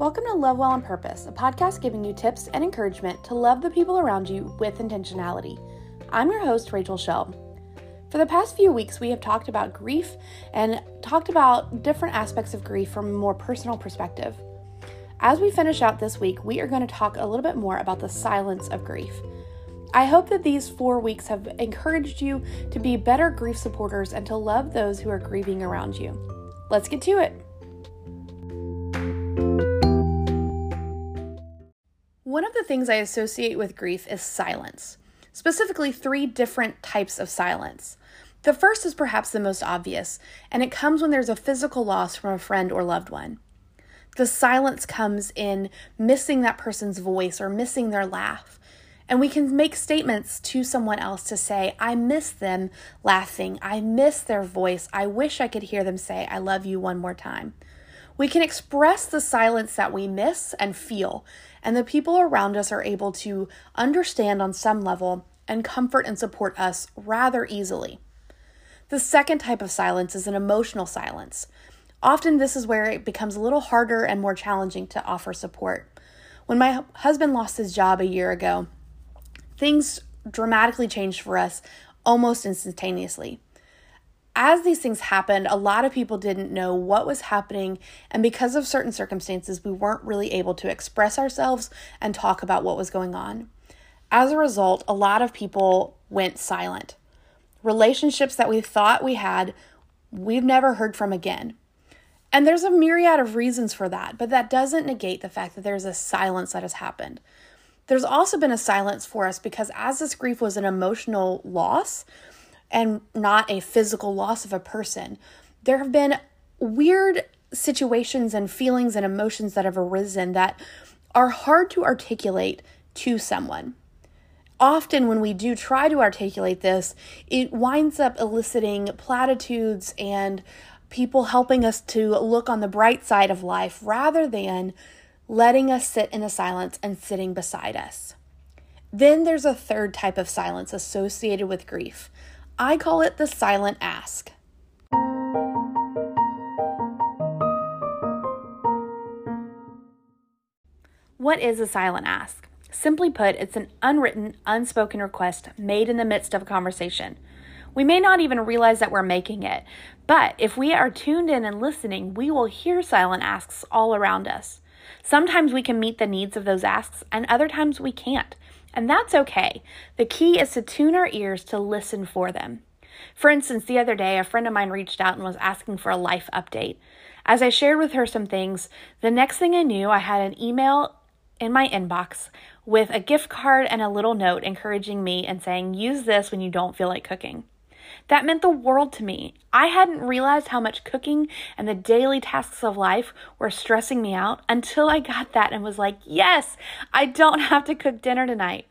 Welcome to Love Well on Purpose, a podcast giving you tips and encouragement to love the people around you with intentionality. I'm your host, Rachel Shelb. For the past few weeks, we have talked about grief and talked about different aspects of grief from a more personal perspective. As we finish out this week, we are going to talk a little bit more about the silence of grief. I hope that these four weeks have encouraged you to be better grief supporters and to love those who are grieving around you. Let's get to it. One of the things I associate with grief is silence, specifically, three different types of silence. The first is perhaps the most obvious, and it comes when there's a physical loss from a friend or loved one. The silence comes in missing that person's voice or missing their laugh. And we can make statements to someone else to say, I miss them laughing. I miss their voice. I wish I could hear them say, I love you one more time. We can express the silence that we miss and feel, and the people around us are able to understand on some level and comfort and support us rather easily. The second type of silence is an emotional silence. Often, this is where it becomes a little harder and more challenging to offer support. When my husband lost his job a year ago, things dramatically changed for us almost instantaneously as these things happened, a lot of people didn't know what was happening, and because of certain circumstances, we weren't really able to express ourselves and talk about what was going on. As a result, a lot of people went silent. Relationships that we thought we had, we've never heard from again. And there's a myriad of reasons for that, but that doesn't negate the fact that there's a silence that has happened. There's also been a silence for us because as this grief was an emotional loss, and not a physical loss of a person. There have been weird situations and feelings and emotions that have arisen that are hard to articulate to someone. Often, when we do try to articulate this, it winds up eliciting platitudes and people helping us to look on the bright side of life rather than letting us sit in a silence and sitting beside us. Then there's a third type of silence associated with grief, I call it the silent ask. What is a silent ask? Simply put, it's an unwritten, unspoken request made in the midst of a conversation. We may not even realize that we're making it, but if we are tuned in and listening, we will hear silent asks all around us. Sometimes we can meet the needs of those asks, and other times we can't. And that's okay. The key is to tune our ears to listen for them. For instance, the other day, a friend of mine reached out and was asking for a life update. As I shared with her some things, the next thing I knew, I had an email in my inbox with a gift card and a little note encouraging me and saying, use this when you don't feel like cooking. That meant the world to me. I hadn't realized how much cooking and the daily tasks of life were stressing me out until I got that and was like, yes, I don't have to cook dinner tonight.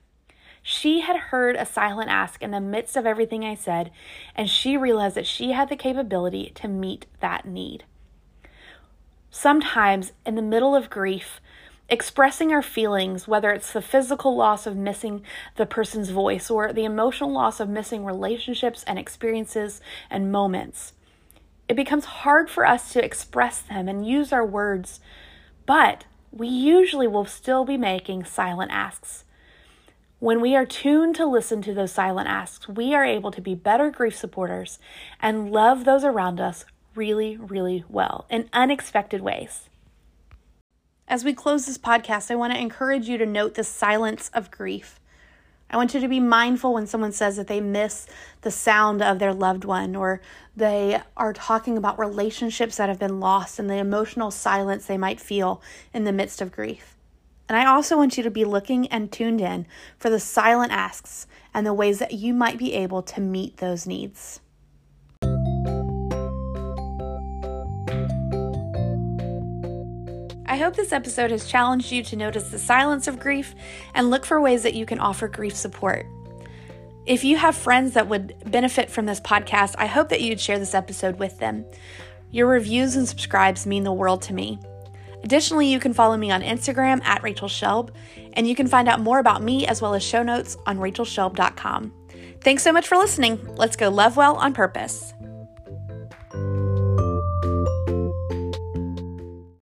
She had heard a silent ask in the midst of everything I said, and she realized that she had the capability to meet that need. Sometimes, in the middle of grief, expressing our feelings, whether it's the physical loss of missing the person's voice or the emotional loss of missing relationships and experiences and moments, it becomes hard for us to express them and use our words, but we usually will still be making silent asks. When we are tuned to listen to those silent asks, we are able to be better grief supporters and love those around us really, really well in unexpected ways. As we close this podcast, I want to encourage you to note the silence of grief. I want you to be mindful when someone says that they miss the sound of their loved one or they are talking about relationships that have been lost and the emotional silence they might feel in the midst of grief. And I also want you to be looking and tuned in for the silent asks and the ways that you might be able to meet those needs. Hope this episode has challenged you to notice the silence of grief and look for ways that you can offer grief support. If you have friends that would benefit from this podcast, I hope that you'd share this episode with them. Your reviews and subscribes mean the world to me. Additionally, you can follow me on Instagram at Rachel Shelb, and you can find out more about me as well as show notes on rachelshelb.com. Thanks so much for listening. Let's go love well on purpose.